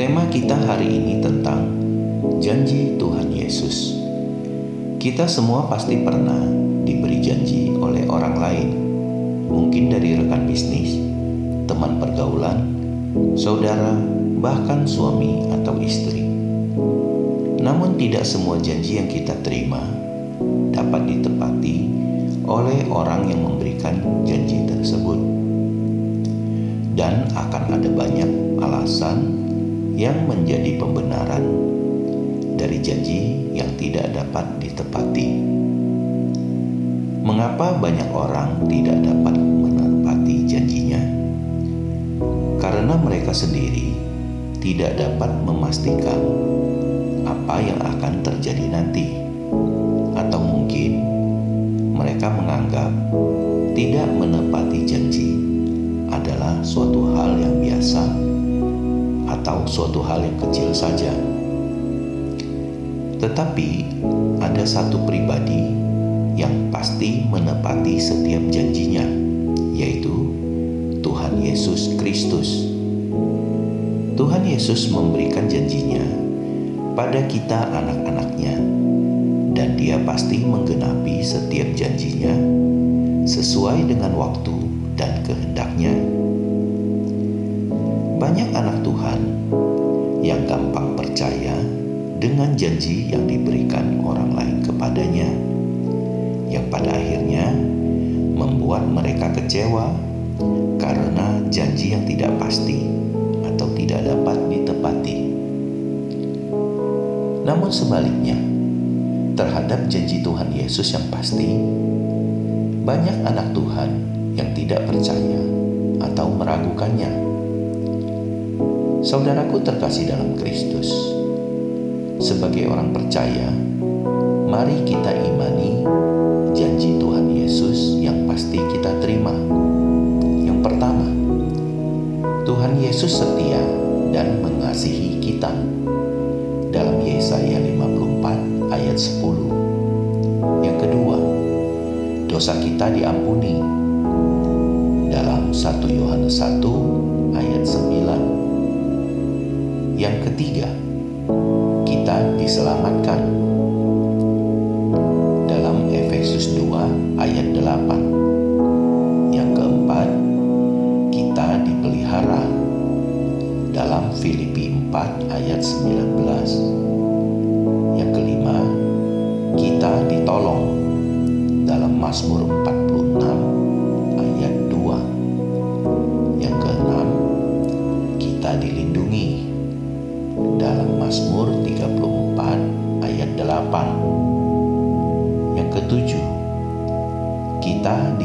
tema kita hari ini tentang janji Tuhan Yesus. Kita semua pasti pernah diberi janji oleh orang lain, mungkin dari rekan bisnis, teman pergaulan, saudara, bahkan suami atau istri. Namun, tidak semua janji yang kita terima dapat ditepati oleh orang yang memberikan janji tersebut, dan akan ada yang menjadi pembenaran dari janji yang tidak dapat ditepati. Mengapa banyak orang tidak dapat menepati janjinya? Karena mereka sendiri tidak dapat memastikan apa yang akan terjadi nanti, atau mungkin mereka menganggap tidak menepati janji adalah suatu hal yang biasa atau suatu hal yang kecil saja. Tetapi ada satu pribadi yang pasti menepati setiap janjinya, yaitu Tuhan Yesus Kristus. Tuhan Yesus memberikan janjinya pada kita anak-anaknya, dan dia pasti menggenapi setiap janjinya sesuai dengan waktu dan kehendaknya. Banyak anak Tuhan yang gampang percaya dengan janji yang diberikan orang lain kepadanya, yang pada akhirnya membuat mereka kecewa karena janji yang tidak pasti atau tidak dapat ditepati. Namun sebaliknya, terhadap janji Tuhan Yesus yang pasti, banyak anak Tuhan yang tidak percaya atau meragukannya Saudaraku terkasih dalam Kristus, sebagai orang percaya, mari kita imani janji Tuhan Yesus yang pasti kita terima. Yang pertama, Tuhan Yesus setia dan mengasihi kita. Dalam Yesaya 54 ayat 10. Yang kedua, dosa kita diampuni. Dalam 1 Yohanes 1 ayat 9 yang ketiga, kita diselamatkan. Dalam Efesus 2 ayat 8. Yang keempat, kita dipelihara. Dalam Filipi 4 ayat 19. Yang kelima, kita ditolong. Dalam Mazmur 46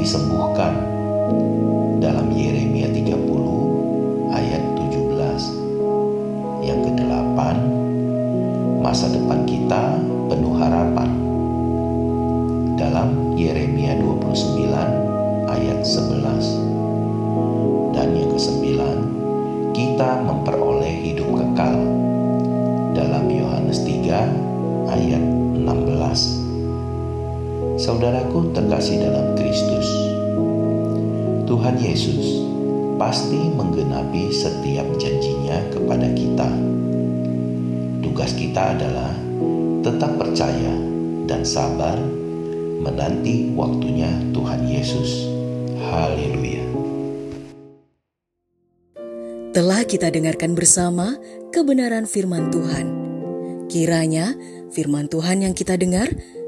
disembuhkan dalam Yeremia 30 ayat 17. Yang kedelapan, masa depan kita penuh harapan dalam Yeremia 29 ayat 11. Dan yang kesembilan, kita memperoleh hidup kekal dalam Yohanes 3 ayat 16. Saudaraku terkasih dalam Kristus, Tuhan Yesus pasti menggenapi setiap janjinya kepada kita. Tugas kita adalah tetap percaya dan sabar menanti waktunya Tuhan Yesus. Haleluya. Telah kita dengarkan bersama kebenaran firman Tuhan. Kiranya firman Tuhan yang kita dengar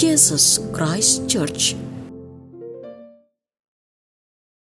Jesus Christ Church